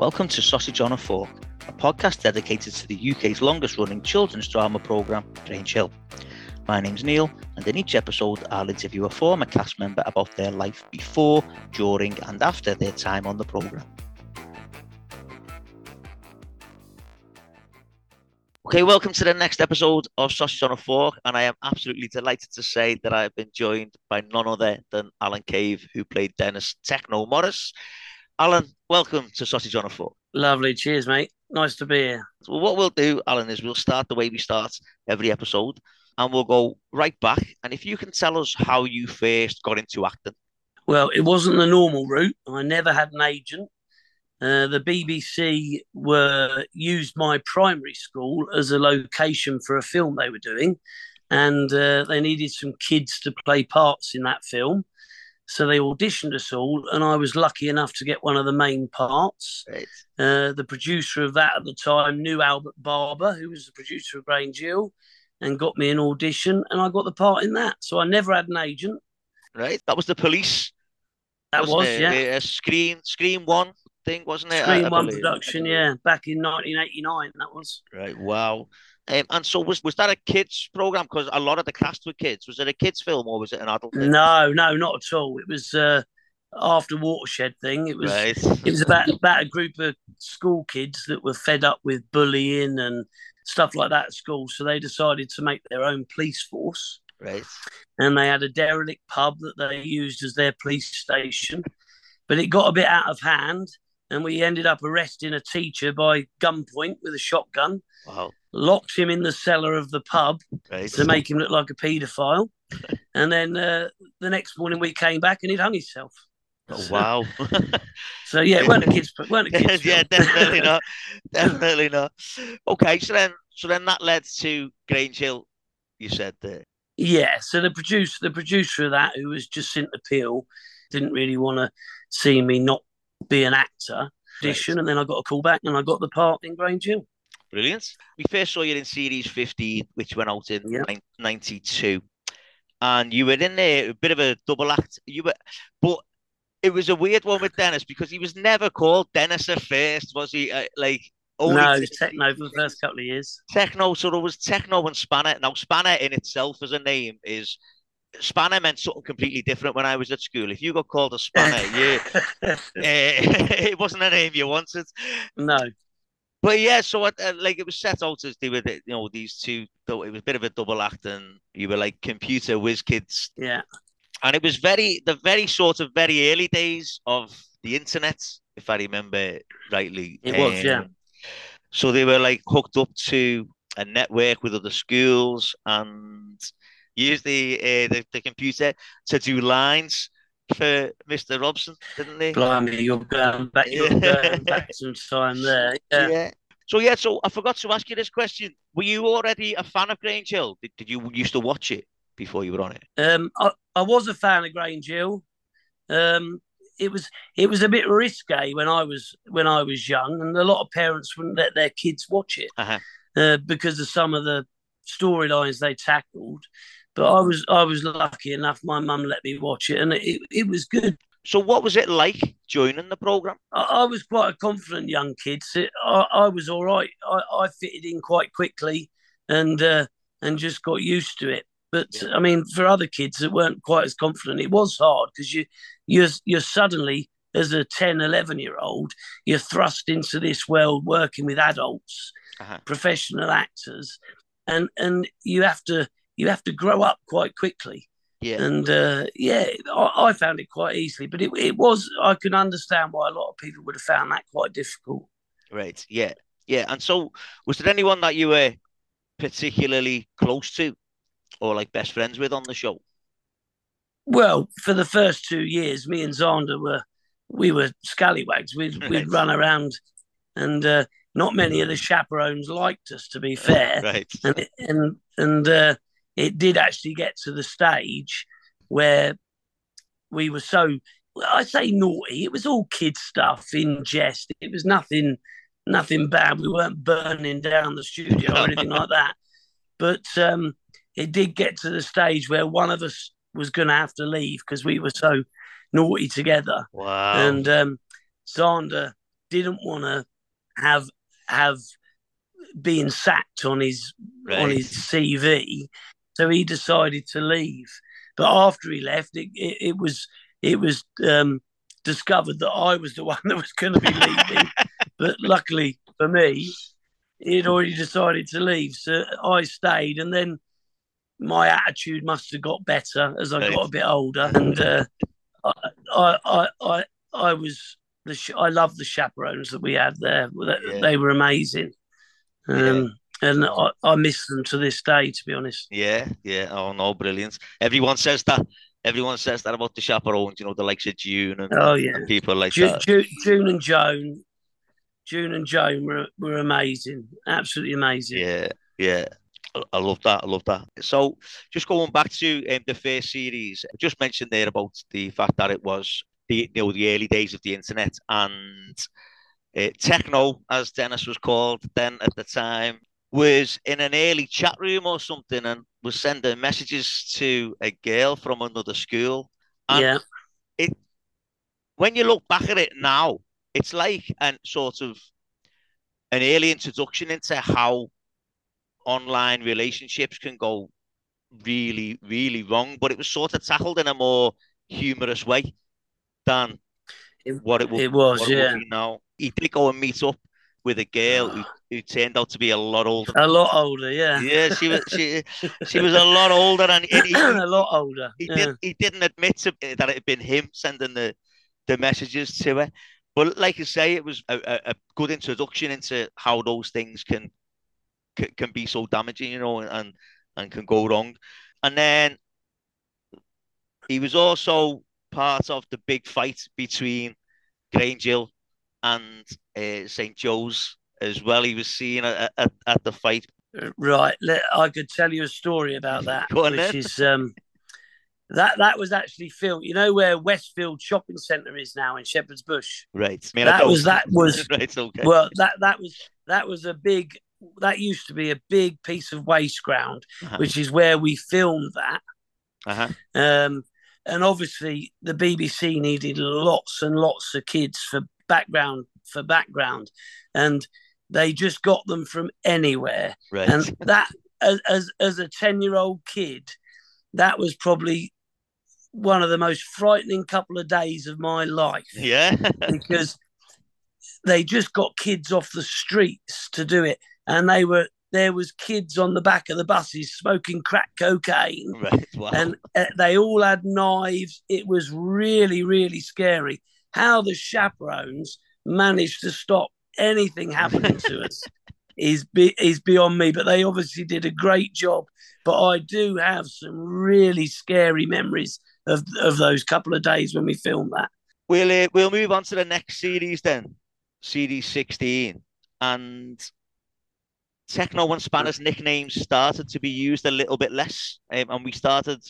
Welcome to Sausage on a Fork, a podcast dedicated to the UK's longest running children's drama programme, Grange Hill. My name's Neil, and in each episode, I'll interview a former cast member about their life before, during, and after their time on the programme. Okay, welcome to the next episode of Sausage on a Fork, and I am absolutely delighted to say that I have been joined by none other than Alan Cave, who played Dennis Techno Morris. Alan, welcome to Sausage on a Fork. Lovely. Cheers, mate. Nice to be here. Well, what we'll do, Alan, is we'll start the way we start every episode, and we'll go right back. And if you can tell us how you first got into acting. Well, it wasn't the normal route. I never had an agent. Uh, the BBC were used my primary school as a location for a film they were doing, and uh, they needed some kids to play parts in that film. So they auditioned us all, and I was lucky enough to get one of the main parts. Right. Uh, the producer of that at the time knew Albert Barber, who was the producer of Grange Hill, and got me an audition, and I got the part in that. So I never had an agent. Right. That was the police. That was, it? yeah. A screen, Screen One thing, wasn't it? Screen I- I One believe. production, yeah, back in 1989. That was. Right. Wow. Um, and so was was that a kids program? Because a lot of the cast were kids. Was it a kids film or was it an adult? Thing? No, no, not at all. It was uh, after watershed thing. It was. Right. It was about about a group of school kids that were fed up with bullying and stuff like that at school. So they decided to make their own police force. right. and they had a derelict pub that they used as their police station. But it got a bit out of hand, and we ended up arresting a teacher by gunpoint with a shotgun, Wow. Locked him in the cellar of the pub Right. to make him look like a paedophile. And then uh, the next morning we came back and he'd hung himself. Oh, wow. So yeah, it weren't a kids, weren't a kids. yeah, definitely not. Definitely not. Okay, so then so then that led to Grange Hill, you said there. Yeah, so the producer, the producer of that, who was Jacinta Peel, didn't really want to see me not be an actor. Audition, and then I got a call back, and I got the part in Grange Hill. Brilliant. We first saw you in series 15, which went out in nine- 92. And you were in there, a bit of a double act. You were, but it was a weird one with Dennis because he was never called Dennis at first, was he? Uh, like, only no, t- techno for the first couple of years. Techno, so there was Techno and Spanner. Now, Spanner in itself as a name is Spanner meant something completely different when I was at school. If you got called a Spanner, you, uh, it wasn't a name you wanted. no, But yeah, so uh, like it was set out as they were, the- you know, these two. Though it was a bit of a double act, and you were like computer whiz kids, yeah, and it was very the very sort of very early days of the internet, if I remember rightly. It was, yeah. So they were like hooked up to a network with other schools and used the uh, the, the computer to do lines for Mr. Robson, didn't they? blimey, you're going back, you're going back some time there. Yeah. So yeah, so I forgot to ask you this question. Were you already a fan of Grange Hill? Did, did you used to watch it before you were on it? Um, I, I was a fan of Grange Hill. Um, it was it was a bit risque when I was when I was young, and a lot of parents wouldn't let their kids watch it Uh-huh. uh, because of some of the storylines they tackled. But I was I was lucky enough. My mum let me watch it, and it, it was good. So what was it like joining the program? I, I was quite a confident young kid. So I, I was all right. I, I fitted in quite quickly, and uh, and just got used to it. But Yeah. I mean, for other kids that weren't quite as confident, it was hard because you you're you're suddenly as a 10, 11 year old, you're thrust into this world working with adults, Uh-huh. professional actors, and and you have to you have to grow up quite quickly. Yeah. And uh, yeah, I, I found it quite easily, but it, it was, I can understand why a lot of people would have found that quite difficult. Right. Yeah. Yeah. And so was there anyone that you were particularly close to or like best friends with on the show? Well, for the first two years, me and Zander were, we were scallywags. We'd, Right. we'd run around and uh, not many of the chaperones liked us, to be fair. Right. and and and uh, it did actually get to the stage where we were so I say naughty. It was all kid stuff in jest. It was nothing nothing bad. We weren't burning down the studio or anything like that. But um, it did get to the stage where one of us was going to have to leave because we were so naughty together. Wow. And um, Zander didn't want to have have being sacked on his right. on his CV, so he decided to leave. But after he left, it, it, it was it was um, discovered that I was the one that was going to be leaving. but luckily for me, he'd already decided to leave, so I stayed, and then my attitude must have got better as I got a bit older, and uh, I, I, I, I was the I love the chaperones that we had there. Yeah. They were amazing. Um, yeah. And I, I miss them to this day, to be honest. Yeah, yeah. Oh no, brilliant. Everyone says that. Everyone says that about the chaperones. You know, the likes of June and, oh yeah, and people like June, that. June, June and Joan, June and Joan were were amazing. Absolutely amazing. Yeah, yeah. I love that. I love that. So, just going back to um, the first series, I just mentioned there about the fact that it was the you know the early days of the internet and uh, techno, as Dennis was called then at the time, was in an early chat room or something and was sending messages to a girl from another school. And yeah. It when you look back at it now, it's like an sort of an early introduction into how online relationships can go really, really wrong. But it was sort of tackled in a more humorous way than it, what it, was. it was. yeah. now he did go and meet up with a girl who, who turned out to be a lot older. A lot older, yeah. Yeah, she was she she was a lot older, and, and he, a lot older. He yeah. didn't he didn't admit to, that it had been him sending the the messages to her. But like you say, it was a, a, a good introduction into how those things can, can can be so damaging, you know, and and can go wrong. And then he was also part of the big fight between Grange Hill and uh, St Joe's as well. He was seen at, at, at the fight. Right, I could tell you a story about that, on, which then. is um, that that was actually filmed. You know where Westfield Shopping Centre is now in Shepherd's Bush. Right. I mean, that was that was right. Okay. Well, that that was that was a big. That used to be a big piece of waste ground, uh-huh. which is where we filmed that. Uh-huh. Um, and obviously the BBC needed lots and lots of kids for background for background, and they just got them from anywhere. Right. And that, as as a ten year old kid, that was probably one of the most frightening couple of days of my life. Yeah. because they just got kids off the streets to do it, and they were there was kids on the back of the buses smoking crack cocaine right, wow. and uh, they all had knives it was really really scary how the chaperones managed to stop anything happening to us is be, is beyond me but they obviously did a great job. But i do have some really scary memories of of those couple of days when we filmed that. We'll uh, we'll move on to the next series then series 16 and Techno and Spanner's nicknames started to be used a little bit less, um, and we started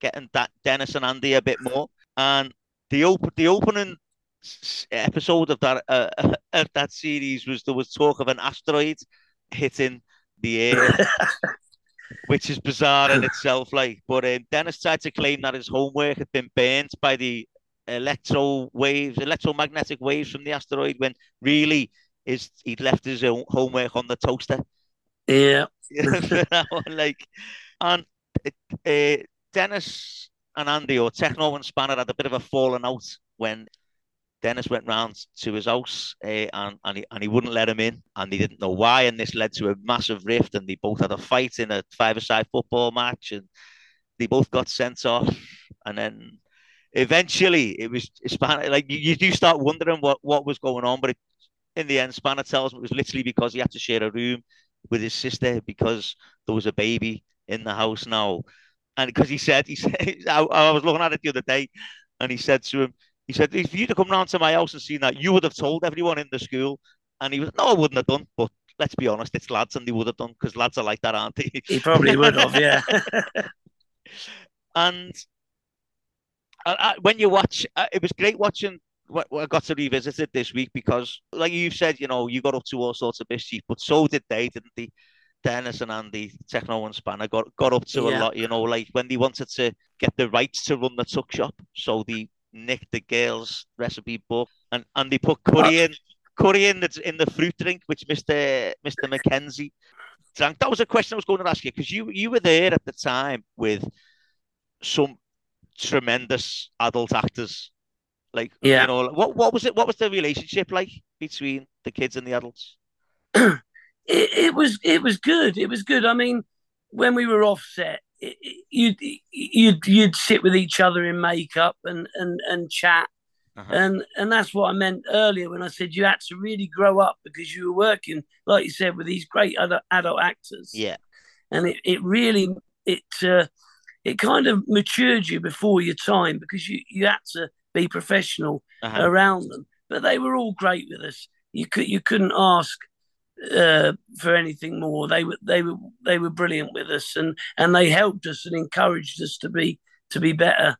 getting that Dennis and Andy a bit more. And the open the opening episode of that uh, of that series was there was talk of an asteroid hitting the air, which is bizarre in itself. Like, but um, Dennis tried to claim that his homework had been burnt by the electro waves, electromagnetic waves from the asteroid, when really is he'd left his own homework on the toaster. Yeah. like, and uh, Dennis and Andy or Techno and Spanner had a bit of a falling out when Dennis went round to his house uh, and and he, and he wouldn't let him in, and he didn't know why, and this led to a massive rift, and they both had a fight in a five-a-side football match, and they both got sent off, and then eventually it was Spanner. Like you, do start wondering what what was going on, but it, in the end, Spanner tells me it was literally because he had to share a room with his sister because there was a baby in the house now. And because he said, he said, I, I, was looking at it the other day, and he said to him, he said, if you'd have come round to my house and seen that, you would have told everyone in the school. And he was, no, I wouldn't have done. But let's be honest, it's lads, and they would have done because lads are like that, aren't they? He probably would have, yeah. and I, I, when you watch, uh, it was great watching what I got to revisit it this week because, like you said, you know, you got up to all sorts of mischief, but so did they, didn't they? Dennis and Andy, Techno and Spanner got got up to yeah. a lot, you know, like when they wanted to get the rights to run the tuck shop, so they nicked the girls' recipe book and, and they put curry uh, in curry in the in the fruit drink, which Mister Mister McKenzie drank. That was a question I was going to ask you because you you were there at the time with some tremendous adult actors. Like, yeah. you know, what what was it? What was the relationship like between the kids and the adults? it, it was it was good. It was good. I mean, when we were offset, you'd you'd you'd sit with each other in makeup and and and chat. Uh-huh. And and that's what I meant earlier when I said you had to really grow up because you were working, like you said, with these great other adult actors. Yeah, and it, it really it uh, it kind of matured you before your time because you you had to be professional uh-huh. around them. But they were all great with us. You could you couldn't ask uh, for anything more. They were they were they were brilliant with us, and and they helped us and encouraged us to be to be better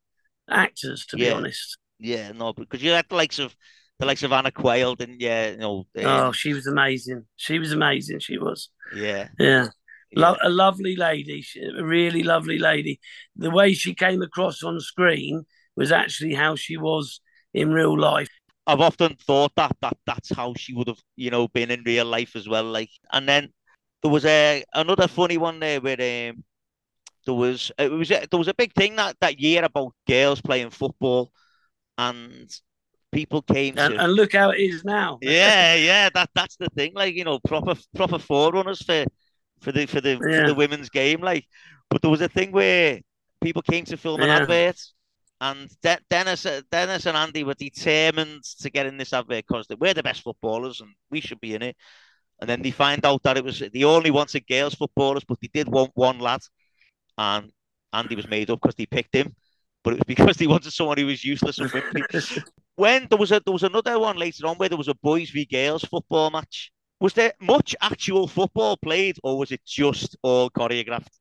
actors. To yeah. be honest. Yeah, no, because you had the likes of the likes of Anna Quayle, didn't you? you know, um... oh, she was amazing. She was amazing. She was. Yeah. Yeah. Lo- a lovely lady, she, a really lovely lady. The way she came across on screen was actually how she was in real life. I've often thought that that that's how she would have, you know, been in real life as well. Like, and then there was a another funny one there where um, there was it was a, there was a big thing that that year about girls playing football, and people came and, to, and look how it is now. yeah, yeah, that that's the thing. Like, you know, proper proper forerunners for for the for the yeah. for the women's game. Like, but there was a thing where people came to film an advert and De- Dennis, uh, Dennis and Andy were determined to get in this advert because we're the best footballers and we should be in it. And then they find out that it was they only wanted girls footballers, but they did want one lad, and Andy was made up because they picked him. But it was because they wanted someone who was useless and wimpy. when there was a there was another one later on where there was a boys v girls football match. Was there much actual football played, or was it just all choreographed?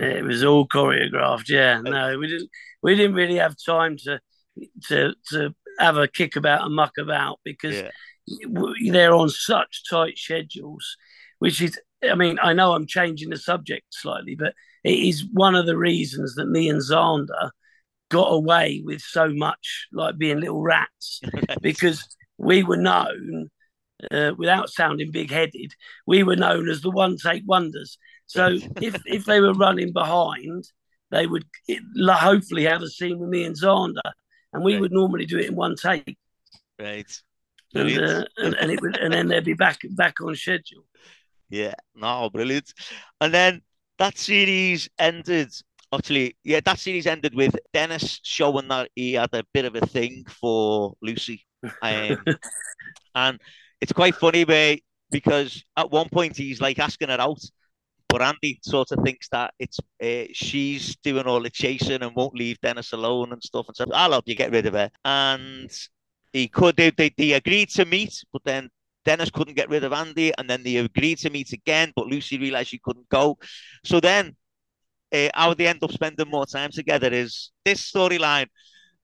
It was all choreographed. Yeah, no, we didn't. We didn't really have time to to to have a kick about and muck about because yeah. they're on such tight schedules. Which is, I mean, I know I'm changing the subject slightly, but it is one of the reasons that me and Zander got away with so much, like being little rats, because we were known. Uh, without sounding big-headed, we were known as the one-take wonders. So if if they were running behind, they would hopefully have a scene with me and Zander, and we right. would normally do it in one take. Right. And, uh, and, and it would, and then they'd be back back on schedule. Yeah, no, brilliant. And then that series ended. Actually, yeah, that series ended with Dennis showing that he had a bit of a thing for Lucy, um, and it's quite funny, mate, because at one point he's like asking her out, but Andy sort of thinks that it's uh, she's doing all the chasing and won't leave Dennis alone and stuff and stuff. I'll help you get rid of her. And he could they, they, they agreed to meet, but then Dennis couldn't get rid of Andy, and then they agreed to meet again, but Lucy realized she couldn't go. So then uh, how they end up spending more time together is this storyline.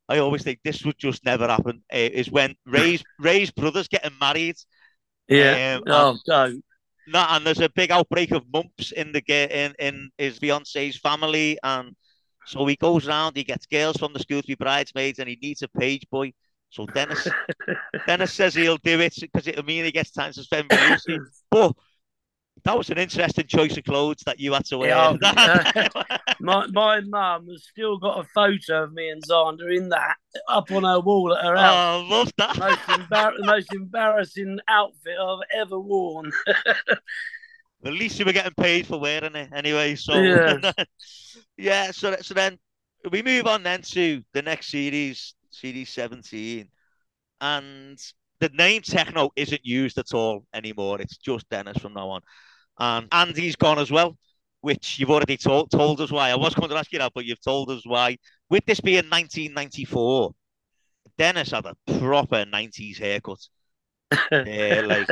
I always think this would just never happen. Uh, is when Ray's Ray's brothers getting married. Yeah. Um, oh, don't no, and there's a big outbreak of mumps in the in in his fiance's family, and so he goes around. He gets girls from the school to be bridesmaids, and he needs a page boy. So Dennis Dennis says he'll do it because it'll mean he gets time to spend with Lucy. But that was an interesting choice of clothes that you had to wear. Yeah, uh, my my mum has still got a photo of me and Zander in that up on her wall at her house. Oh, I love that. Most embar- the most embarrassing outfit I've ever worn. At least you were getting paid for wearing it anyway. So yeah, yeah. So so then we move on then to the next series, series seventeen, and the name Techno isn't used at all anymore. It's just Dennis from now on. And Andy's gone as well, which you've already told, told us why. I was going to ask you that, but you've told us why. With this being 1994, Dennis had a proper 90s haircut. yeah, like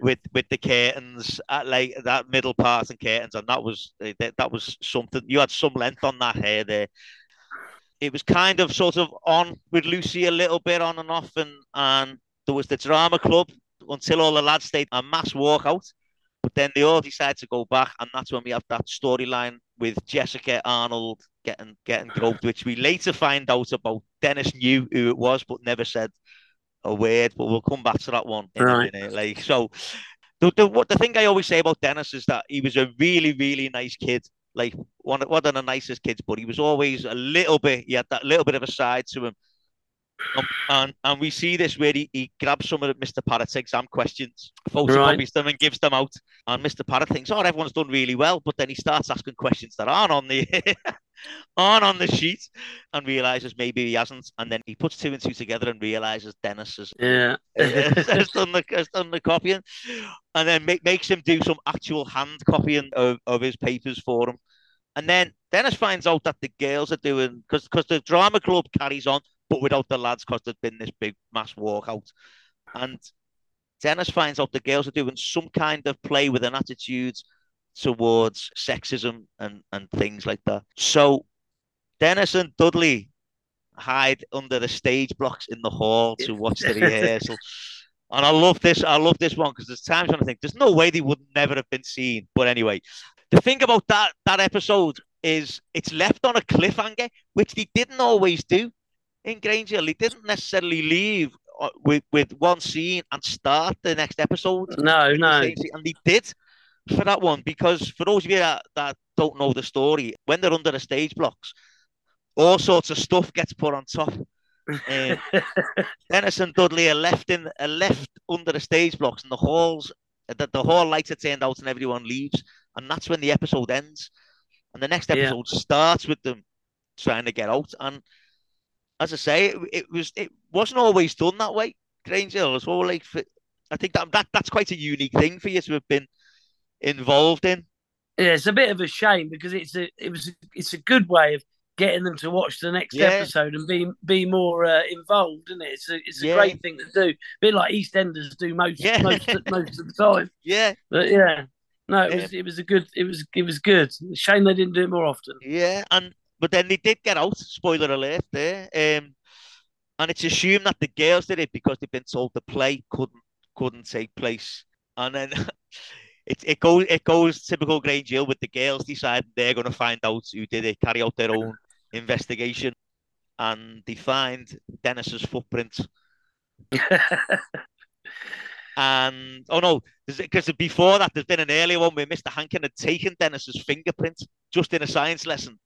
with with the curtains at like that middle part and curtains, and that was uh, that, that was something. You had some length on that hair there. It was kind of sort of on with Lucy a little bit on and off, and and there was the drama club until all the lads stayed a mass walkout. But then they all decide to go back, and that's when we have that storyline with Jessica Arnold getting getting groped, which we later find out about. Dennis knew who it was, but never said a word, but we'll come back to that one in Right. a minute. Like so, the, the what the thing I always say about Dennis is that he was a really really nice kid. Like one one of the nicest kids, but he was always a little bit. He had that little bit of a side to him. Um, and and we see this where he, he grabs some of Mr. Parrot's exam questions, photocopies them, and gives them out. And Mr. Parrot thinks, "Oh, everyone's done really well," but then he starts asking questions that aren't on the aren't on the sheet, and realizes maybe he hasn't. And then he puts two and two together and realizes Dennis has, Yeah. has, has done the has done the copying, and then make, makes him do some actual hand copying of, of his papers for him. And then Dennis finds out that the girls are doing because because the drama club carries on, but without the lads because there's been this big mass walkout. And Dennis finds out the girls are doing some kind of play with an attitude towards sexism and, and things like that. So Dennis and Dudley hide under the stage blocks in the hall to watch the rehearsal. And I love this. I love this one because there's times when I think there's no way they would never have been seen. But anyway, the thing about that that episode is it's left on a cliffhanger, which they didn't always do in Grange Hill. They didn't necessarily leave uh, with with one scene and start the next episode. No, no. and he did for that one because for those of you that, that don't know the story, when they're under the stage blocks, all sorts of stuff gets put on top. Um, Dennis and Dudley are left in are left under the stage blocks and the halls that the hall lights are turned out and everyone leaves, and that's when the episode ends. And the next Yeah. episode starts with them trying to get out. And as I say, it, it was it wasn't always done that way. Grange Hill all like for- I think that, that that's quite a unique thing for you to have been involved in. Yeah, it's a bit of a shame because it's a it was it's a good way of getting them to watch the next Yeah. episode and be be more uh, involved, isn't it? It's a it's a Yeah. great thing to do. A bit like EastEnders do most Yeah. most most of the time. Yeah, But yeah, no, it was it was a good it was it was good. Shame they didn't do it more often. yeah, and but then they did get out. Spoiler alert there. Um, and it's assumed that the girls did it because they've been told the play couldn't couldn't take place, and then. It, it goes it goes typical Grange Hill with the girls deciding they're going to find out who did it, carry out their own investigation, and they find Dennis's footprint. And oh no, because before that, there's been an earlier one where Mr. Hankin had taken Dennis's fingerprint just in a science lesson,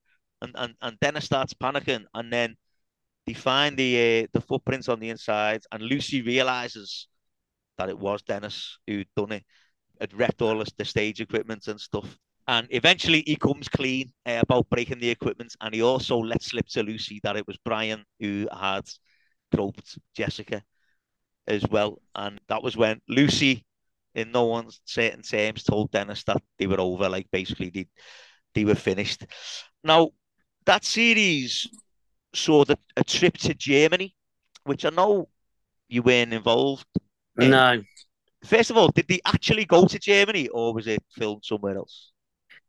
and and, and Dennis starts panicking, and then they find the uh, the footprints on the inside, and Lucy realizes that it was Dennis who'd done it, had wrecked all the, the stage equipment and stuff. And eventually, he comes clean uh, about breaking the equipment, and he also lets slip to Lucy that it was Brian who had groped Jessica as well. And that was when Lucy, in no one's certain terms, told Dennis that they were over. Like basically, they they were finished. Now that series saw the, a trip to Germany, which I know you weren't involved. in. no, First of all, did they actually go to Germany, or was it filmed somewhere else?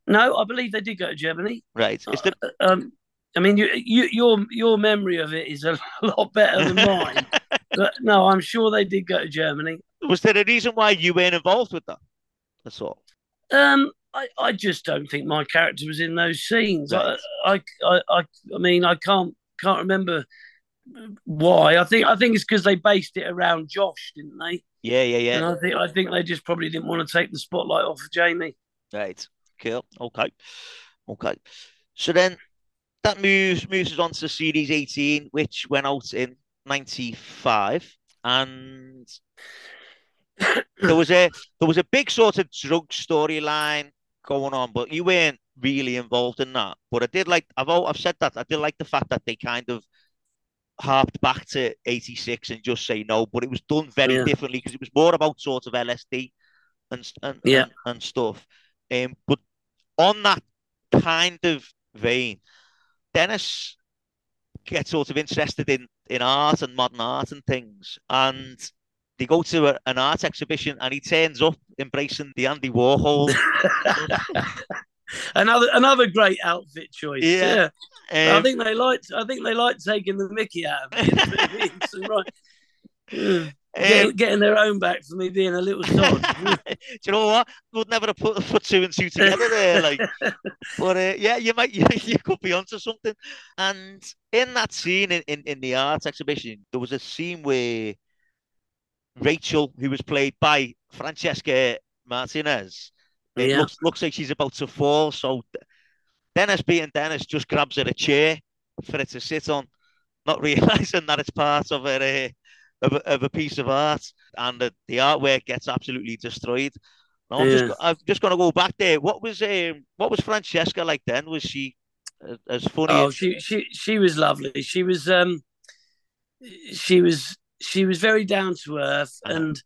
no, I believe they did go to Germany. Right. Is the Um, I mean, you, you, your your memory of it is a lot better than mine. but no, I'm sure they did go to Germany. was there a reason why you weren't involved with that? That's all. Um, I, I just don't think my character was in those scenes. Right. I, I, I, I mean, I can't can't remember why. I think I think it's because they based it around Josh, didn't they? Yeah, yeah, yeah. And I think I think they just probably didn't want to take the spotlight off of Jamie. Right. Cool. Okay. Okay. So then that moves moves us on to series 18, which went out in 95. And there was a there was a big sort of drug storyline going on, but you weren't really involved in that. But I did like I've I've said that I did like the fact that they kind of harped back to 86 and just say no, but it was done very Yeah. differently because it was more about sort of LSD and and Yeah. and, and stuff. Um, but on that kind of vein, Dennis gets sort of interested in in art and modern art and things, and they go to a, an art exhibition, and he turns up embracing the Andy Warhol. another another great outfit choice. Yeah. Yeah. I Um, think they liked. I think they liked taking the Mickey out of it. Right. Yeah. Getting, um, getting their own back for me being a little sod. do you know what? Would never have put, put two and two together there. Like, but uh, yeah, you might you, you could be onto something. And in that scene in, in, in the art exhibition, there was a scene where Rachel, who was played by Francesca Martinez, it Yeah. looks looks like she's about to fall. So Dennis being Dennis just grabs her a chair for her to sit on, not realizing that it's part of a of a, of a piece of art, and the, the artwork gets absolutely destroyed. Now, I'm Yeah. just I'm just going to go back there. What was um, what was Francesca like then? Was she uh, as funny? Oh, as- she she she was lovely. She was um, she was she was very down to earth, Uh-huh. and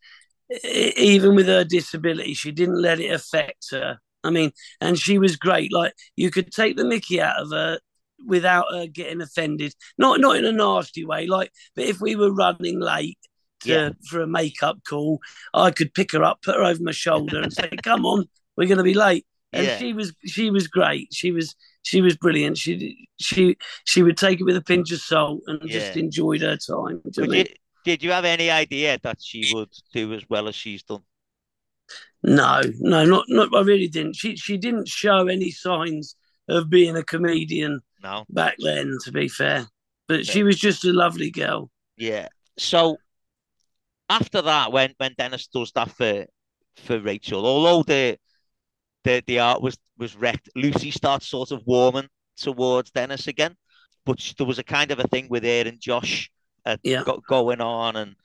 even with her disability, she didn't let it affect her. I mean, and she was great. Like you could take the Mickey out of her without her getting offended. Not not in a nasty way. Like, but if we were running late to, Yeah. for a makeup call, I could pick her up, put her over my shoulder, and say, "Come on, we're going to be late." And Yeah. she was she was great. She was she was brilliant. She she she would take it with a pinch of salt and just enjoyed her time. Would know what I mean? you, did you have any idea that she would do as well as she's done? No, no, not not. I really didn't. She she didn't show any signs of being a comedian No. back then. To be fair, but she was just a lovely girl. Yeah. So after that, when when Dennis does that for for Rachel, although the the the art was was wrecked, Lucy starts sort of warming towards Dennis again. But there was a kind of a thing with her and Josh uh, Yeah. go, going on, and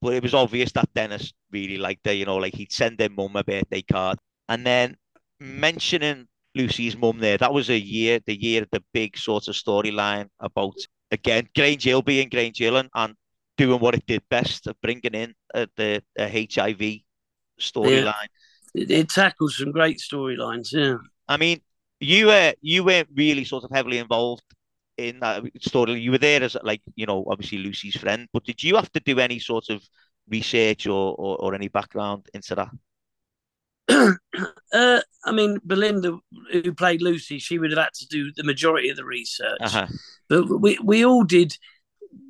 but it was obvious that Dennis really liked her. You know, like he'd send their mum a birthday card, and then mentioning Lucy's mum there. That was a year, the year of the big sort of storyline about again Grange Hill being Grange Hill and, and doing what it did best of bringing in uh, the uh, HIV storyline. It, it tackles some great storylines. Yeah. I mean, you were you weren't really sort of heavily involved in that story. You were there as like you know obviously Lucy's friend, but did you have to do any sort of research or or, or any background into that? uh, I mean, Belinda, who played Lucy, she would have had to do the majority of the research. Uh-huh. But we, we all did,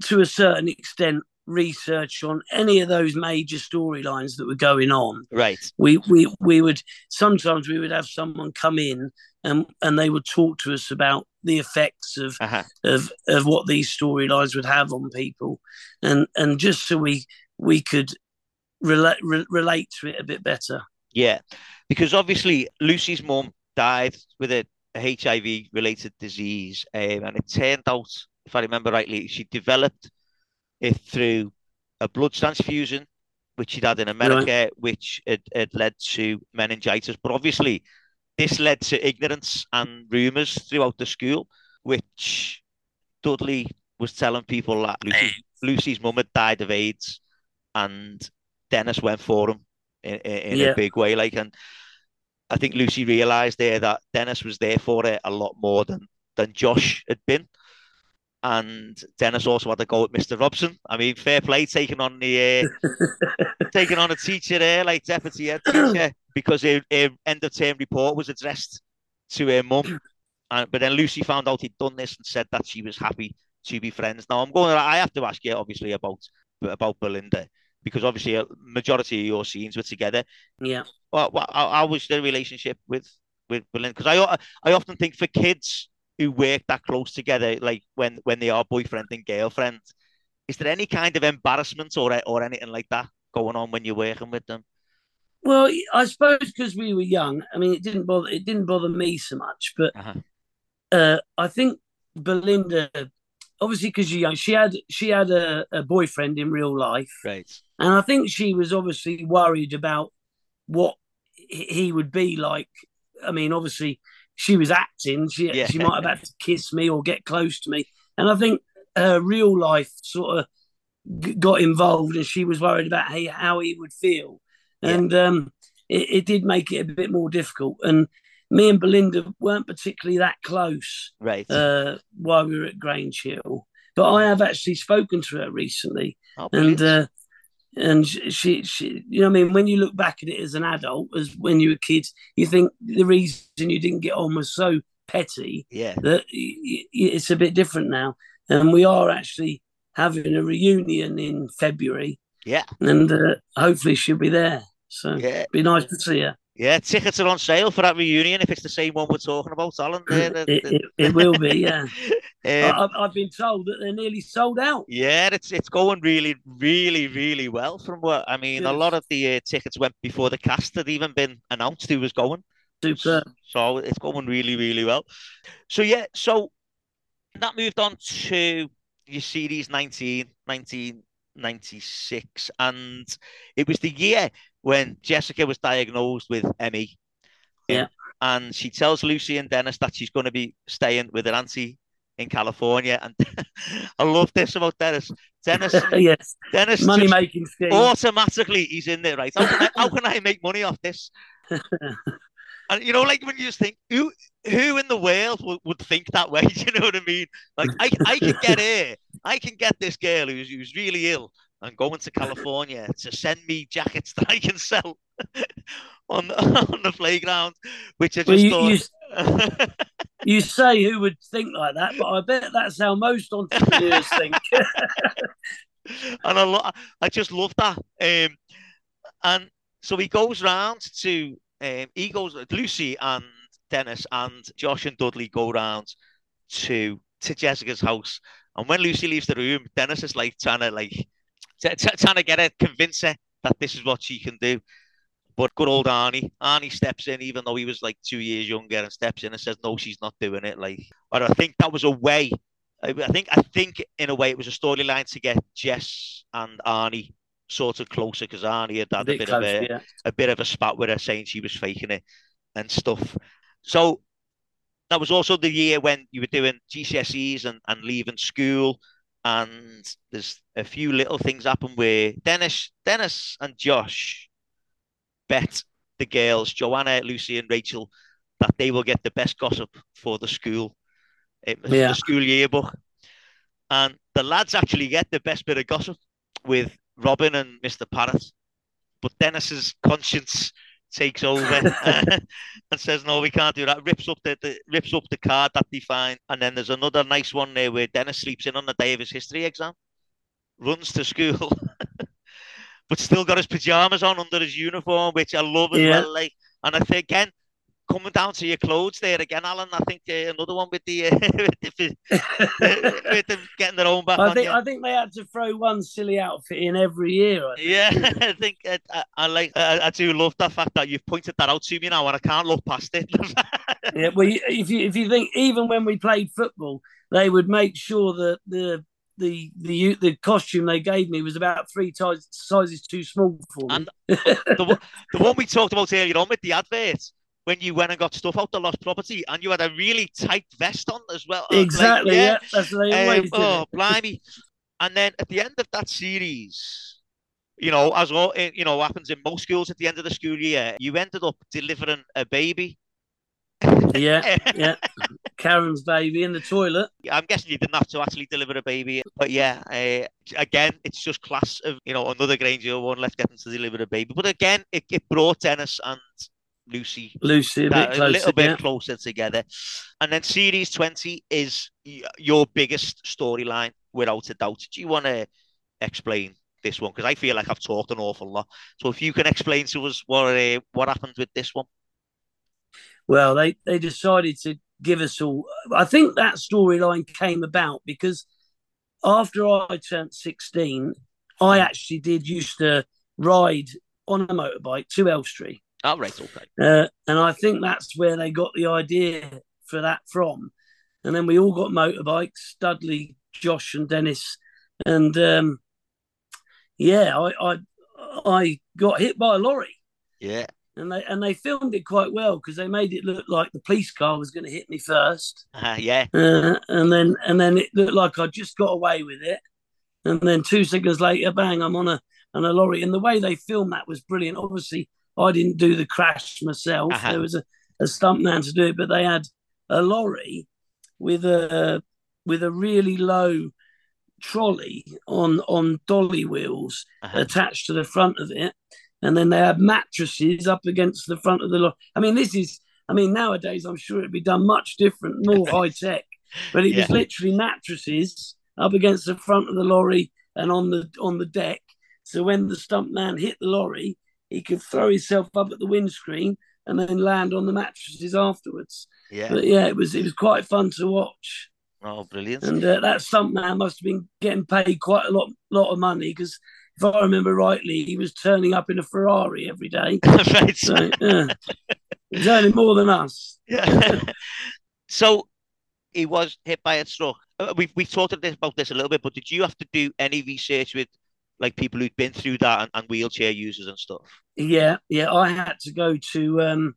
to a certain extent, research on any of those major storylines that were going on. Right. We, we we would sometimes we would have someone come in and and they would talk to us about the effects of Uh-huh. of of what these storylines would have on people, and and just so we we could relate re- relate to it a bit better. Yeah, because obviously Lucy's mom died with a, HIV related disease, um, and it turned out, if I remember rightly, she developed it through a blood transfusion, which she'd had in America, which had, had led to meningitis. But obviously, this led to ignorance and rumours throughout the school, which Dudley was telling people that Lucy, Lucy's mum had died of AIDS, and Dennis went for him in, in, Yeah. a big way. Like, and I think Lucy realised there that Dennis was there for it a lot more than than Josh had been. And Dennis also had to go with Mr. Robson. I mean, fair play taking on the uh, taking on a teacher there, like deputy head teacher, because her, her end of term report was addressed to her mum. And but then Lucy found out he'd done this and said that she was happy to be friends. Now I'm going. I have to ask you, obviously, about about Belinda because obviously a majority of your scenes were together. Yeah. Well, well, how, how was the relationship with with Belinda? Because I uh, I often think for kids who work that close together, like when when they are boyfriend and girlfriend, is there any kind of embarrassment or or anything like that going on when you're working with them? Well, I suppose because we were young. I mean, it didn't bother. It didn't bother me so much, but Uh-huh. uh, I think Belinda, obviously, because you're young, she had she had a, a boyfriend in real life, Right. and I think she was obviously worried about what he would be like. I mean, obviously, she was acting. She Yeah. she might have had to kiss me or get close to me, and I think her real life sort of g- got involved, and she was worried about how he would feel, Yeah. and um, it, it did make it a bit more difficult. And me and Belinda weren't particularly that close Right. uh, while we were at Grange Hill, but I have actually spoken to her recently, oh, and uh, and she, she, you know, I mean, when you look back at it as an adult, as when you were kids, you think the reason you didn't get on was so petty yeah. that y- y- it's a bit different now, and we are actually having a reunion in February, Yeah. and uh, hopefully she'll be there. So Yeah. be nice to see you. Yeah, tickets are on sale for that reunion if it's the same one we're talking about, Alan. it, it, it, will be, yeah. um, I, have been told that they're nearly sold out. Yeah, it's it's going really, really, really well. From what I mean, yes. a lot of the uh, tickets went before the cast had even been announced who was going. Super. So it's going really, really well. So yeah, so that moved on to your series 19, 1996, and it was the year when Jessica was diagnosed with ME. Yeah. And she tells Lucy and Dennis that she's going to be staying with her auntie in California. And I love this about Dennis. Dennis, yes, Dennis, money making scheme. Automatically, he's in there, right? How can, I, how can I make money off this? and you know, like when you just think, who, who in the world would, would think that way? Do you know what I mean? Like, I, I can get here, I can get this girl who's who's really ill and going to California to send me jackets that I can sell on the, on the playground, which I just well, you, thought. You, you, say who would think like that, but I bet that's how most entrepreneurs think. and I, lo- I just love that. Um, and so he goes round to um, he goes Lucy and Dennis and Josh and Dudley go round to to Jessica's house. And when Lucy leaves the room, Dennis is like trying to like t- t- trying to get her, convince her that this is what she can do. But good old Arnie, Arnie steps in, even though he was like two years younger, and steps in and says, "No, she's not doing it." Like, but I think that was a way. I think, I think in a way, it was a storyline to get Jess and Arnie sort of closer because Arnie had had a, a bit close, of a, yeah. a bit of a spat with her, saying she was faking it and stuff. So that was also the year when you were doing GCSEs and, and leaving school and there's a few little things happen where Dennis, Dennis and Josh bet the girls, Joanna, Lucy, and Rachel, that they will get the best gossip for the school, it yeah. the school yearbook, and the lads actually get the best bit of gossip with Robin and Mr. Parrot, but Dennis's conscience takes over and says, "No, we can't do that." Rips up the, the, rips up the card that they find, and then there's another nice one there where Dennis sleeps in on the day of his history exam, runs to school, but still got his pajamas on under his uniform, which I love as yeah. well. Like, and I think again, coming down to your clothes there again, Alan. I think uh, another one with the, uh, with, the with them getting their own back. I think you. I think they had to throw one silly outfit in every year. I yeah, I think uh, I, I like I, I, do love the fact that you've pointed that out to me now, and I can't look past it. yeah, well, if you if you think even when we played football, they would make sure that the the the the costume they gave me was about three times sizes too small for me. And the, the one we talked about earlier on with the adverts when you went and got stuff out the lost property and you had a really tight vest on as well. Exactly. Like, yeah, yeah, that's they um, Oh, blimey. and then at the end of that series, you know, as all eh, you know happens in most schools at the end of the school year, you ended up delivering a baby. yeah, yeah. Karen's baby in the toilet. I'm guessing you didn't have to actually deliver a baby, but yeah, uh, again, it's just class of you know another Granger one left getting to deliver a baby. But again, it, it brought Dennis and Lucy, Lucy, a, bit closer, a little bit yeah. closer together. And then series 20 is your biggest storyline, without a doubt. Do you want to explain this one? Because I feel like I've talked an awful lot. So if you can explain to us what uh, what happened with this one. Well, they, they decided to give us all. I think that storyline came about because after I turned 16, I actually did used to ride on a motorbike to Elstree Oh, right, okay. Uh, and I think that's where they got the idea for that from. And then we all got motorbikes, Dudley, Josh, and Dennis. And um, yeah, I, I I got hit by a lorry. Yeah. And they and they filmed it quite well because they made it look like the police car was going to hit me first. Uh, yeah. Uh, and then and then it looked like I just got away with it. And then two seconds later, bang! I'm on a on a lorry. And the way they filmed that was brilliant. Obviously, I didn't do the crash myself. Uh-huh. There was a, a stuntman to do it, but they had a lorry with a with a really low trolley on on dolly wheels uh-huh. attached to the front of it, and then they had mattresses up against the front of the lorry. I mean, this is. I mean, nowadays I'm sure it'd be done much different, more high tech. But it yeah. was literally mattresses up against the front of the lorry and on the on the deck. So when the stuntman hit the lorry, he could throw himself up at the windscreen and then land on the mattresses afterwards. Yeah. But yeah, it was it was quite fun to watch. Oh, brilliant. And uh, that stuntman must have been getting paid quite a lot lot of money because if I remember rightly, he was turning up in a Ferrari every day. right. So yeah, he's earning more than us. Yeah. so he was hit by a stroke. Uh, We've we talked about this a little bit, but did you have to do any research with like people who'd been through that and, and wheelchair users and stuff? Yeah, yeah. I had to go to um,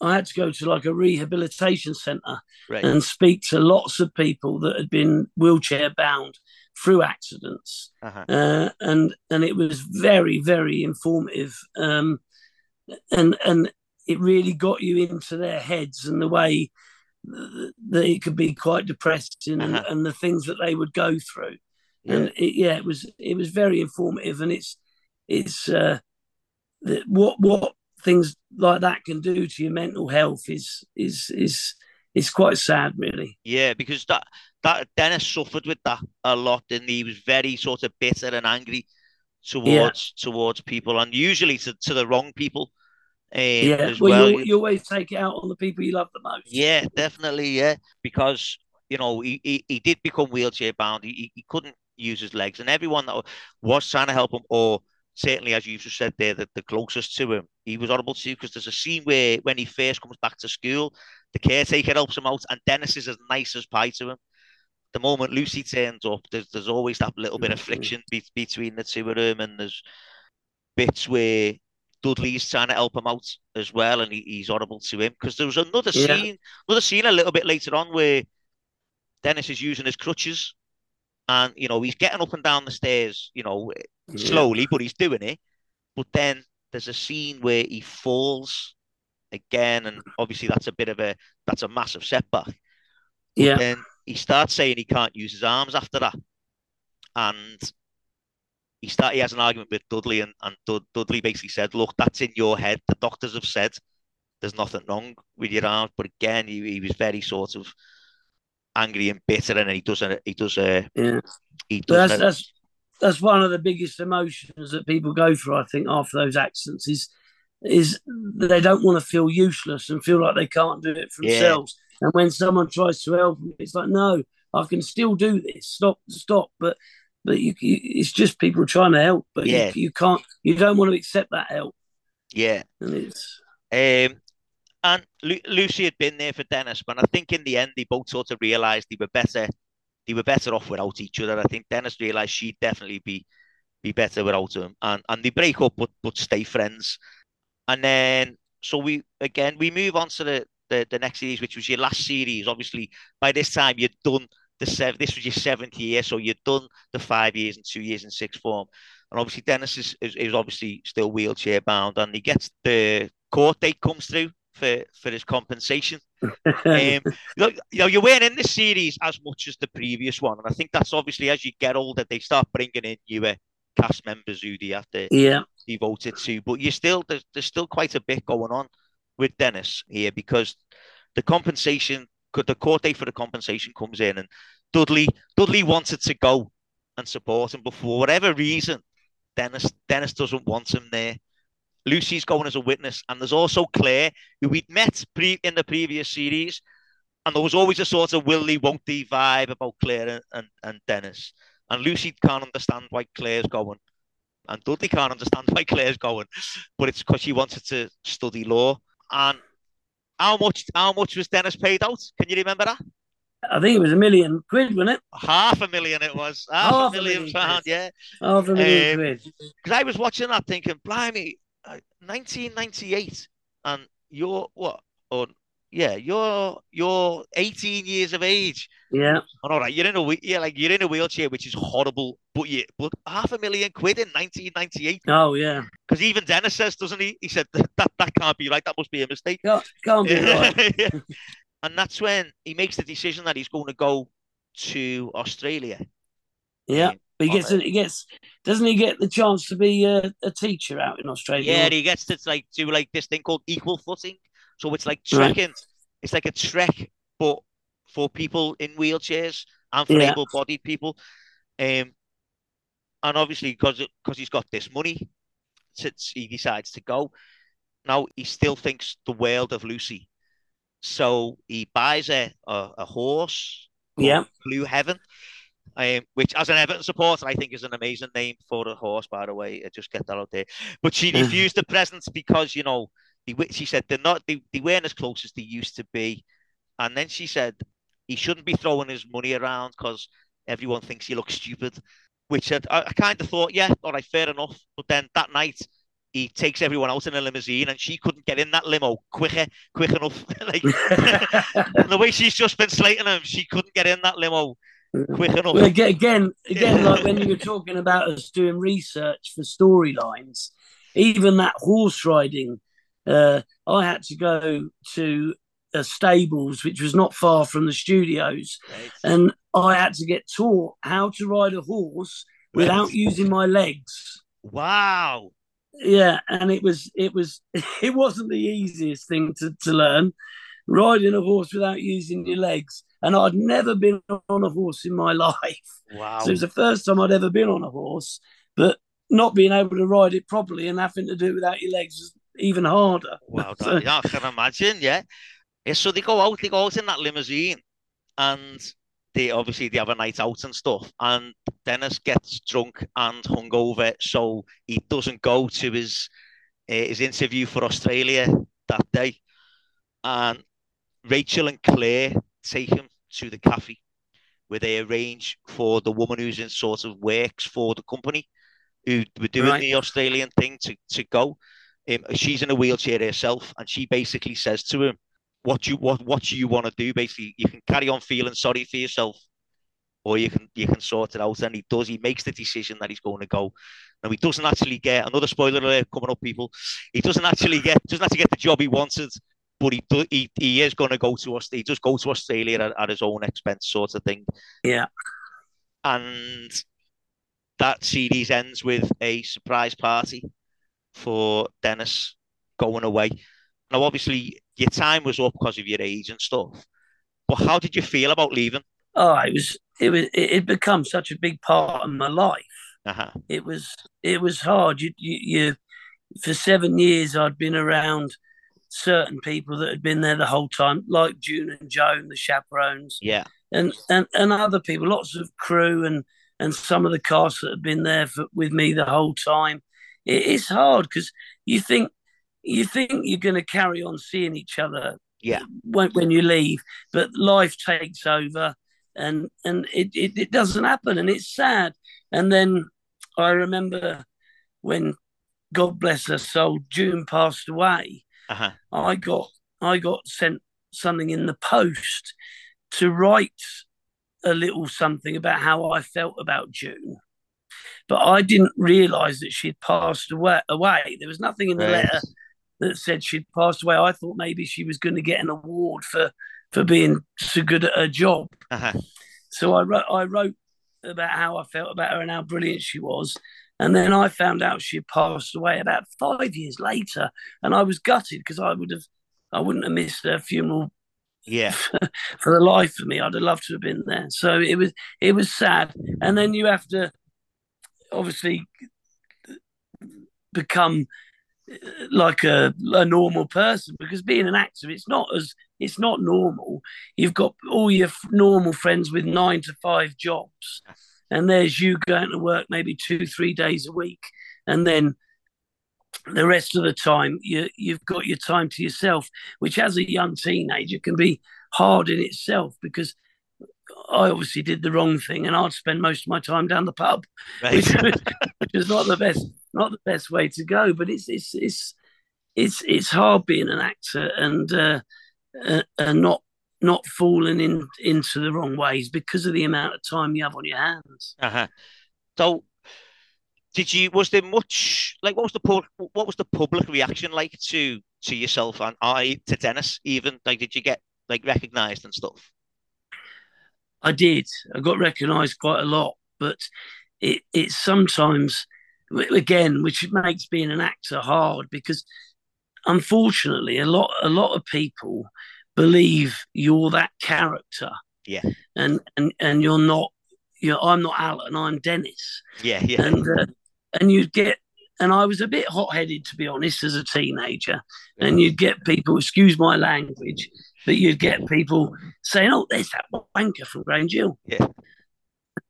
I had to go to like a rehabilitation centre Right. and speak to lots of people that had been wheelchair bound through accidents. Uh-huh. uh, and and it was very very informative um, and and it really got you into their heads and the way th- that it could be quite depressing and, Uh-huh. and the things that they would go through Yeah. and it, yeah it was it was very informative and it's it's uh, the, what what things like that can do to your mental health is is is is quite sad really Yeah, because that that Dennis suffered with that a lot, and he was very sort of bitter and angry towards towards people, and usually to, to the wrong people. Um, yeah as well, well. You, you always take it out on the people you love the most Yeah, definitely. Yeah, because you know he, he, he did become wheelchair bound. He- he couldn't use his legs, and everyone that was trying to help him, or certainly as you've just said there, that the closest to him, he was horrible to. Because there's a scene where when he first comes back to school, the caretaker helps him out, and Dennis is as nice as pie to him. The moment Lucy turns up, there's there's always that little bit of friction be, between the two of them, and there's bits where Dudley's trying to help him out as well, and he, he's horrible to him. Because there was another Yeah. scene, another scene a little bit later on where Dennis is using his crutches, and you know he's getting up and down the stairs, you know, Yeah. slowly, but he's doing it. But then there's a scene where he falls again, and obviously that's a bit of a that's a massive setback. yeah Then he starts saying he can't use his arms after that, and he start he has an argument with Dudley, and and Dud- Dudley basically said, "Look, that's in your head. The doctors have said there's nothing wrong with your arms." But again, he, he was very sort of angry and bitter, and he does a he does a yeah he does that's a, that's that's one of the biggest emotions that people go through. I think after those accidents is is they don't want to feel useless and feel like they can't do it for Yeah. themselves. And when someone tries to help them, it's like, no, I can still do this. Stop, stop. But but you, you it's just people trying to help, but Yeah. you, you can't. You don't want to accept that help, yeah. and it's Um, and Lu- Lucy had been there for Dennis, but I think in the end they both sort of realised they were better. They were better off without each other. I think Dennis realised she'd definitely be be better without him, and and they break up, but but stay friends. And then so we again we move on to the the, the next series, which was your last series. Obviously, by this time you'd done the seven. This was your seventh year, so you'd done the five years and two years in sixth form. And obviously, Dennis is, is, is obviously still wheelchair bound, and he gets the court date comes through for for his compensation. Um, you, know, you know, you weren't in this series as much as the previous one, and I think that's obviously as you get older, they start bringing in newer cast members who they have to yeah, devoted to. But you still there's, there's still quite a bit going on with Dennis here because the compensation, the court date for the compensation comes in, and Dudley Dudley wanted to go and support him, but for whatever reason, Dennis Dennis doesn't want him there. Lucy's going as a witness, and there's also Claire, who we'd met pre- in the previous series, and there was always a sort of will he, won't he vibe about Claire and, and, and Dennis. And Lucy can't understand why Claire's going, and Dudley can't understand why Claire's going, but it's because she wanted to study law. And how much how much was Dennis paid out? Can you remember that? I think it was a million quid, wasn't it? Half a million it was. Half, Half a a million million pound, yeah. Half a million Um, quid. Because I was watching that thinking, blimey, uh, 1998, and you're what? Or yeah, you're you're 18 years of age. Yeah, And all right, you're in a yeah, like you're in a wheelchair, which is horrible. But you but half a million quid in 1998. oh yeah, Because even Dennis says, doesn't he? He said that that can't be right. That must be a mistake. can't, can't be right. Yeah. and that's when he makes the decision that he's going to go to Australia. Yeah, Um, but he gets he gets doesn't he get the chance to be a, a teacher out in Australia? Yeah, he gets to like do like this thing called equal footing. So it's like Right. trekking. It's like a trek, but for people in wheelchairs and for Yeah. able-bodied people. Um, and obviously because because he's got this money, he decides to go. Now he still thinks the world of Lucy, so he buys a a, a horse. Yeah. Blue Heaven. Um, which, as an Everton supporter, I think is an amazing name for a horse. By the way, I just get that out there. But she refused the presents because you know, they, she said they're not, they, they weren't as close as they used to be. And then she said he shouldn't be throwing his money around because everyone thinks he looks stupid. Which I, I kind of thought, yeah, all right, fair enough. But then that night, he takes everyone out in a limousine and she couldn't get in that limo quicker, quick enough. like the way she's just been slating him, she couldn't get in that limo quick enough. Well, again, again, again like when you were talking about us doing research for storylines, even that horse riding, uh, I had to go to a stables, which was not far from the studios, right. and I had to get taught how to ride a horse without right. using my legs. Wow. Yeah, and it was it was it wasn't the easiest thing to, to learn riding a horse without using your legs. And I'd never been on a horse in my life. Wow. So it was the first time I'd ever been on a horse, but not being able to ride it properly and having to do it without your legs was even harder. Wow, so, yeah, I can imagine, yeah. Yeah, so they go out, they go out in that limousine and they obviously they have a night out and stuff. And Dennis gets drunk and hungover, so he doesn't go to his uh, his interview for Australia that day. And Rachel and Claire take him to the cafe where they arrange for the woman who's in sort of works for the company who were doing right. the Australian thing to, to go. Um, she's in a wheelchair herself, and she basically says to him, "What you what what do you want to do? Basically, you can carry on feeling sorry for yourself, or you can you can sort it out." And he does. He makes the decision that he's going to go. Now he doesn't actually get another spoiler alert coming up, people. He doesn't actually get doesn't actually get the job he wanted but he he, he is going to go to us. He just go to Australia at, at, his own expense, sort of thing. Yeah. And that series ends with a surprise party for Dennis going away. Now, obviously, your time was up because of your age and stuff. But how did you feel about leaving? Oh, it was it was it had become such a big part of my life. Uh-huh. It was it was hard. You, you you for seven years I'd been around certain people that had been there the whole time, like June and Joan, the chaperones. Yeah. And and and other people, lots of crew and and some of the cast that have been there for, with me the whole time. It's hard because you think you think you're going to carry on seeing each other. Yeah. When, when you leave, but life takes over, and and it, it it doesn't happen, and it's sad. And then I remember when God bless her soul, June passed away uh-huh. I got I got sent something in the post to write a little something about how I felt about June. But I didn't realise that she'd passed away. Away. There was nothing in the right. letter that said she'd passed away. I thought maybe she was going to get an award for for being so good at her job. Uh-huh. So I wrote I wrote about how I felt about her and how brilliant she was. And then I found out she had passed away about five years later, and I was gutted because I would have, I wouldn't have missed her funeral. Yeah, for the life of me, I'd have loved to have been there. So it was, it was sad. And then you have to, obviously, become uh, like a, a normal person because being an actor it's not as it's not normal you've got all your normal friends with nine to five jobs and there's you going to work maybe two, three days a week, and then the rest of the time you you've got your time to yourself, which as a young teenager can be hard in itself because I obviously did the wrong thing, and I'd spend most of my time down the pub, right. which, which is not the best not the best way to go. But it's it's it's it's it's hard being an actor and uh, uh, and not not falling in into the wrong ways because of the amount of time you have on your hands. Uh-huh. So, did you? Was there much like what was the public? What was the public reaction like to to yourself and I to Dennis? Even like, did you get like recognised and stuff? I did. I got recognised quite a lot, but it it sometimes again, which makes being an actor hard because unfortunately a lot a lot of people believe you're that character. Yeah. And and and you're not. You know, I'm not Alan. I'm Dennis. Yeah, yeah. And uh, and you'd get and I was a bit hot headed, to be honest, as a teenager. And you'd get people, excuse my language, but you'd get people saying, "Oh, there's that wanker from Grange Hill." Yeah.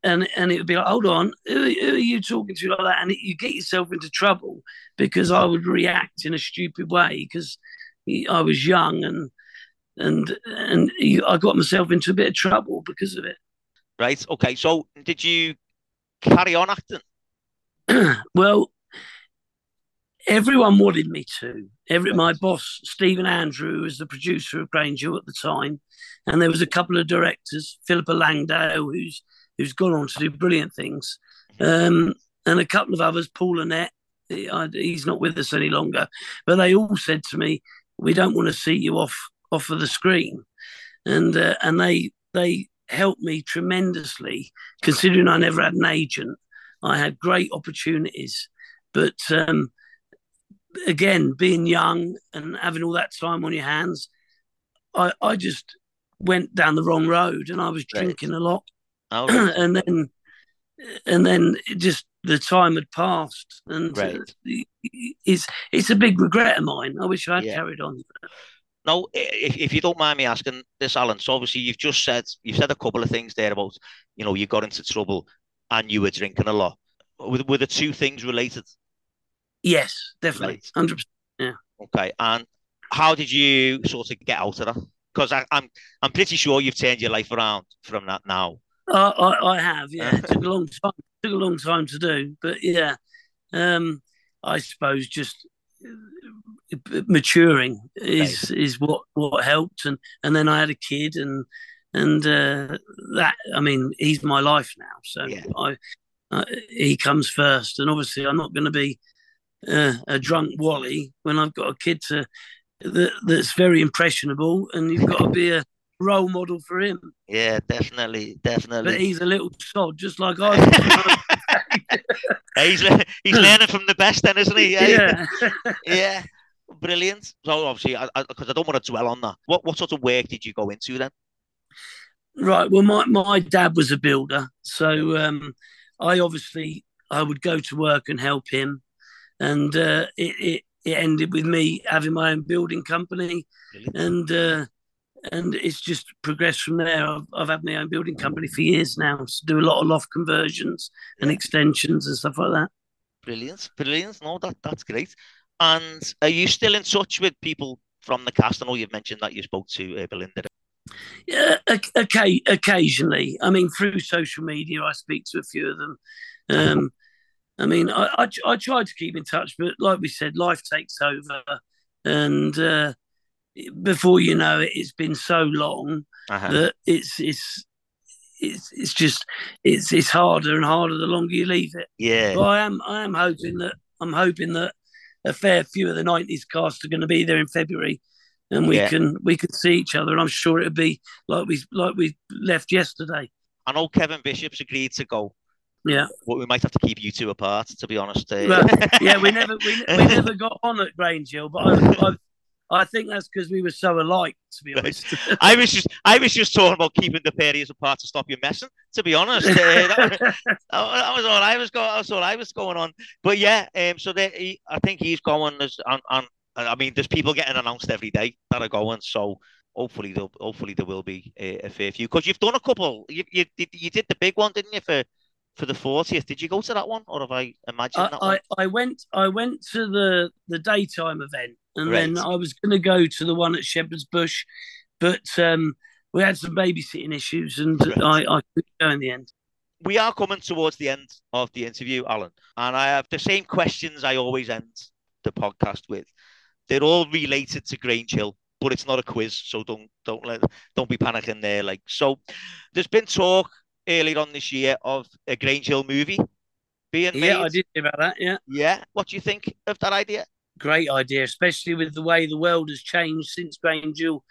And and it would be like, hold on, who, who are you talking to like that? And it, you get yourself into trouble because I would react in a stupid way because I was young and and and I got myself into a bit of trouble because of it. Right. Okay. So did you carry on acting? well, everyone wanted me to. Every my boss, Stephen Andrew, was the producer of Grange Hill at the time, and there was a couple of directors, Philippa Langdale, who's who's gone on to do brilliant things, um, and a couple of others, Paul Annett. He's not with us any longer, but they all said to me, "We don't want to see you off off of the screen," and uh, and they they helped me tremendously, considering I never had an agent. I had great opportunities, but um, again, being young and having all that time on your hands, I, I just went down the wrong road and I was right. drinking a lot. Oh, right. and then, and then just the time had passed, and right. uh, it's it's a big regret of mine. I wish I had yeah. carried on. No, if, if you don't mind me asking this, Alan. So obviously you've just said you've said a couple of things there about you know you got into trouble and you were drinking a lot. Were, were the two things related? Yes, definitely, hundred percent. Yeah. Okay, and how did you sort of get out of that? Because I'm I'm pretty sure you've turned your life around from that now. Uh, I I have, yeah. it took a long time. It took a long time to do, but yeah, um, I suppose just maturing is right. is what what helped, and and then I had a kid, and and uh, that I mean he's my life now, so yeah. I. Uh, he comes first, and obviously I'm not going to be uh, a drunk Wally when I've got a kid to that, that's very impressionable, and you've got to be a role model for him. Yeah, definitely, definitely. But he's a little sod, just like I. he's he's learning from the best, then, isn't he? Yeah, yeah. Brilliant. So obviously, because I, I, I, don't want to dwell on that. What what sort of work did you go into then? Right. Well, my my dad was a builder, so um, I obviously I would go to work and help him and uh, it, it, it ended with me having my own building company, and uh, and it's just progressed from there. I've, I've had my own building company for years now, so do a lot of loft conversions and extensions and stuff like that. Brilliant, brilliant. No, that that's great. And are you still in touch with people from the cast? I know you've mentioned that you spoke to uh, Belinda. Yeah, okay, occasionally. I mean, through social media, I speak to a few of them. Um, I mean, I, I, I tried to keep in touch, but like we said, life takes over, and uh, before you know it, it's been so long uh-huh. that it's it's it's it's just it's it's harder and harder the longer you leave it. Yeah. But I am I am hoping that I'm hoping that a fair few of the nineties cast are going to be there in February, and we yeah. can we can see each other. And I'm sure it'll be like we like we left yesterday. I know Kevin Bishop's agreed to go. Yeah. Well, we might have to keep you two apart, to be honest. Uh, well, yeah, we never we, we never got on at Grange Hill, but I, I, I think that's because we were so alike, to be honest. I was just I was just talking about keeping the areas apart to stop you messing. To be honest, uh, that, was, that, was, all I was going. That's all I was going on. But yeah, um, so he, I think he's going as on, on. I mean, there's people getting announced every day that are going. So hopefully, there hopefully there will be a, a fair few because you've done a couple. You, you you did the big one, didn't you, for for the 40th. Did you go to that one, or have I imagined I, that one? I, I went. I went to the the daytime event, and right. then I was going to go to the one at Shepherd's Bush, but um, we had some babysitting issues, and right. I, I couldn't go in the end. We are coming towards the end of the interview, Alan, and I have the same questions I always end the podcast with. They're all related to Grange Hill, but it's not a quiz, so don't don't let don't be panicking there. Like so, there's been talk earlier on this year of a Grange Hill movie being yeah, made. Yeah, I did hear about that. Yeah. Yeah. What do you think of that idea? Great idea, especially with the way the world has changed since Grange Hill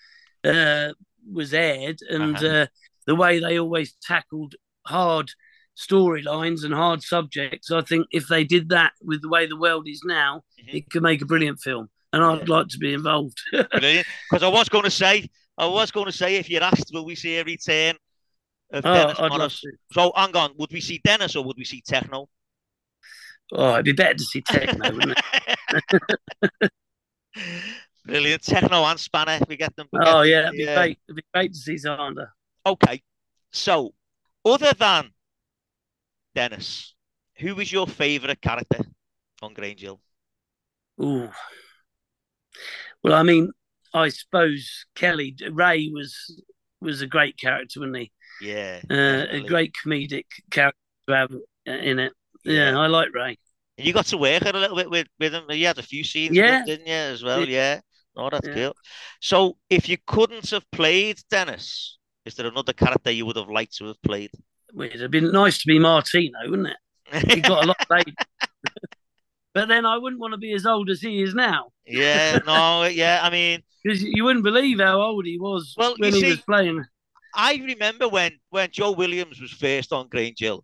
uh, was aired and uh-huh. uh, the way they always tackled hard storylines and hard subjects. I think if they did that with the way the world is now, mm-hmm. it could make a brilliant film. And I'd yeah. like to be involved. Because I was going to say, I was going to say, if you're asked, will we see a return of oh, Dennis I'd So hang on, would we see Dennis or would we see Techno? Oh, it'd be better to see Techno, wouldn't it? Brilliant. Techno and Spanner. We get them. We oh, yeah, it'd be, yeah. Great. it'd be great to see Zander. Okay. So, other than Dennis, who was your favourite character on Grange Hill? Ooh. Well, I mean, I suppose Kelly Ray was was a great character, wasn't he? Yeah, uh, a great comedic character to have in it. Yeah, I like Ray. And you got to work it a little bit with with him. You had a few scenes, yeah, didn't you, as well? Yeah. Oh, that's yeah. cool. So, if you couldn't have played Dennis, is there another character you would have liked to have played? Well, it'd have been nice to be Martino, wouldn't it? He got a lot but then I wouldn't want to be as old as he is now. yeah, no, yeah. I mean, because you wouldn't believe how old he was well, when he see, was playing. I remember when when Joe Williams was first on Grange Hill,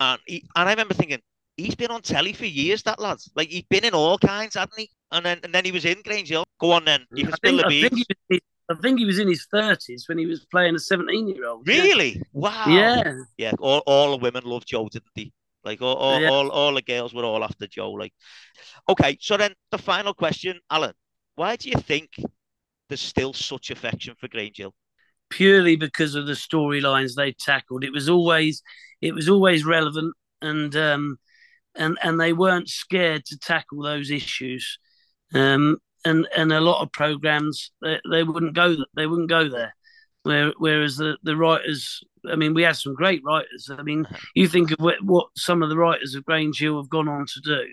and he, and I remember thinking he's been on telly for years. That lad, like he's been in all kinds, hadn't he? And then and then he was in Grange Hill. Go on then, you can spill the beans. I think he was in his thirties when he was playing a seventeen-year-old. Really? Yeah. Wow. Yeah. Yeah. All, all the women loved Joe, didn't they? Like all, all, yeah. all, all the girls were all after Joe. Like, okay. So then the final question, Alan, why do you think there's still such affection for Grange Hill? Purely because of the storylines they tackled. It was always, it was always relevant, and um, and and they weren't scared to tackle those issues. Um, and and a lot of programs they, they wouldn't go they wouldn't go there. Where, whereas the, the writers, I mean, we had some great writers. I mean, you think of what, what some of the writers of Grange Hill have gone on to do.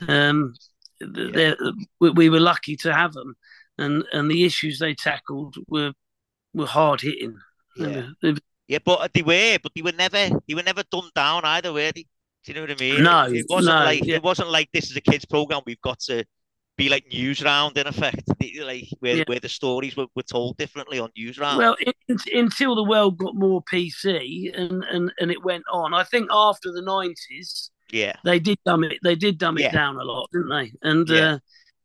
Mm-hmm. Um, yeah. we, we were lucky to have them, and and the issues they tackled were were hard hitting. Yeah. Yeah, but they were, but they were never they were never dumbed down either, were they? Do you know what I mean? No, it wasn't no, like yeah. it wasn't like this is a kids program. We've got to be like Newsround in effect, like where, yeah. where the stories were, were told differently on Newsround. Well, it, until the world got more PC and, and and it went on. I think after the nineties, yeah, they did dumb it. They did dumb yeah. it down a lot, didn't they? And yeah. uh,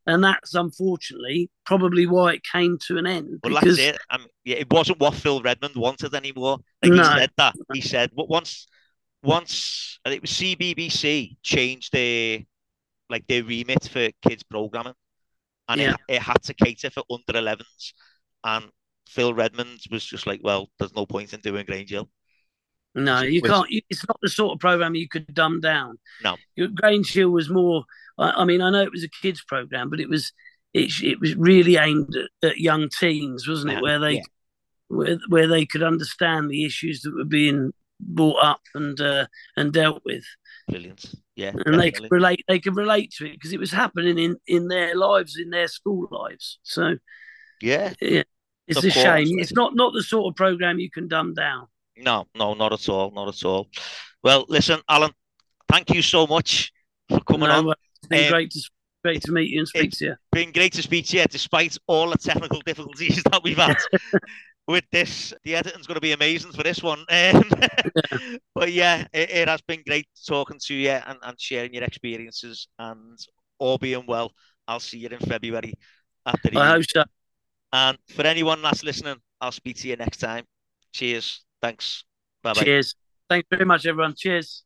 and that's unfortunately probably why it came to an end. Well, because... that's it. Um, yeah, it wasn't what Phil Redmond wanted anymore. Like no. He said that. He said, "But once, once, it was CBBC changed their like their remit for kids programming, and yeah. it, it had to cater for under 11s. And Phil Redmond was just like, "Well, there's no point in doing Grange Hill." No, you Which, can't. It's not the sort of program you could dumb down. No, Grange Hill was more I, I mean, I know it was a kids program, but it was it, it was really aimed at, at young teens, wasn't it? Where they yeah. where, where they could understand the issues that were being brought up and uh, and dealt with. Brilliant, yeah, and definitely. they could relate. They could relate to it because it was happening in in their lives, in their school lives. So, yeah, yeah, it's of a course. shame. It's not not the sort of program you can dumb down. No, no, not at all, not at all. Well, listen, Alan, thank you so much for coming no, on. Been um, great to great to meet you and speak to you. Been great to speak to you, despite all the technical difficulties that we've had. with this, the editing's going to be amazing for this one. Um, yeah. But yeah, it, it, has been great talking to you and, and sharing your experiences. And all being well, I'll see you in February. After the I hope so. And for anyone that's listening, I'll speak to you next time. Cheers. Thanks. Bye bye. Cheers. Thanks very much, everyone. Cheers.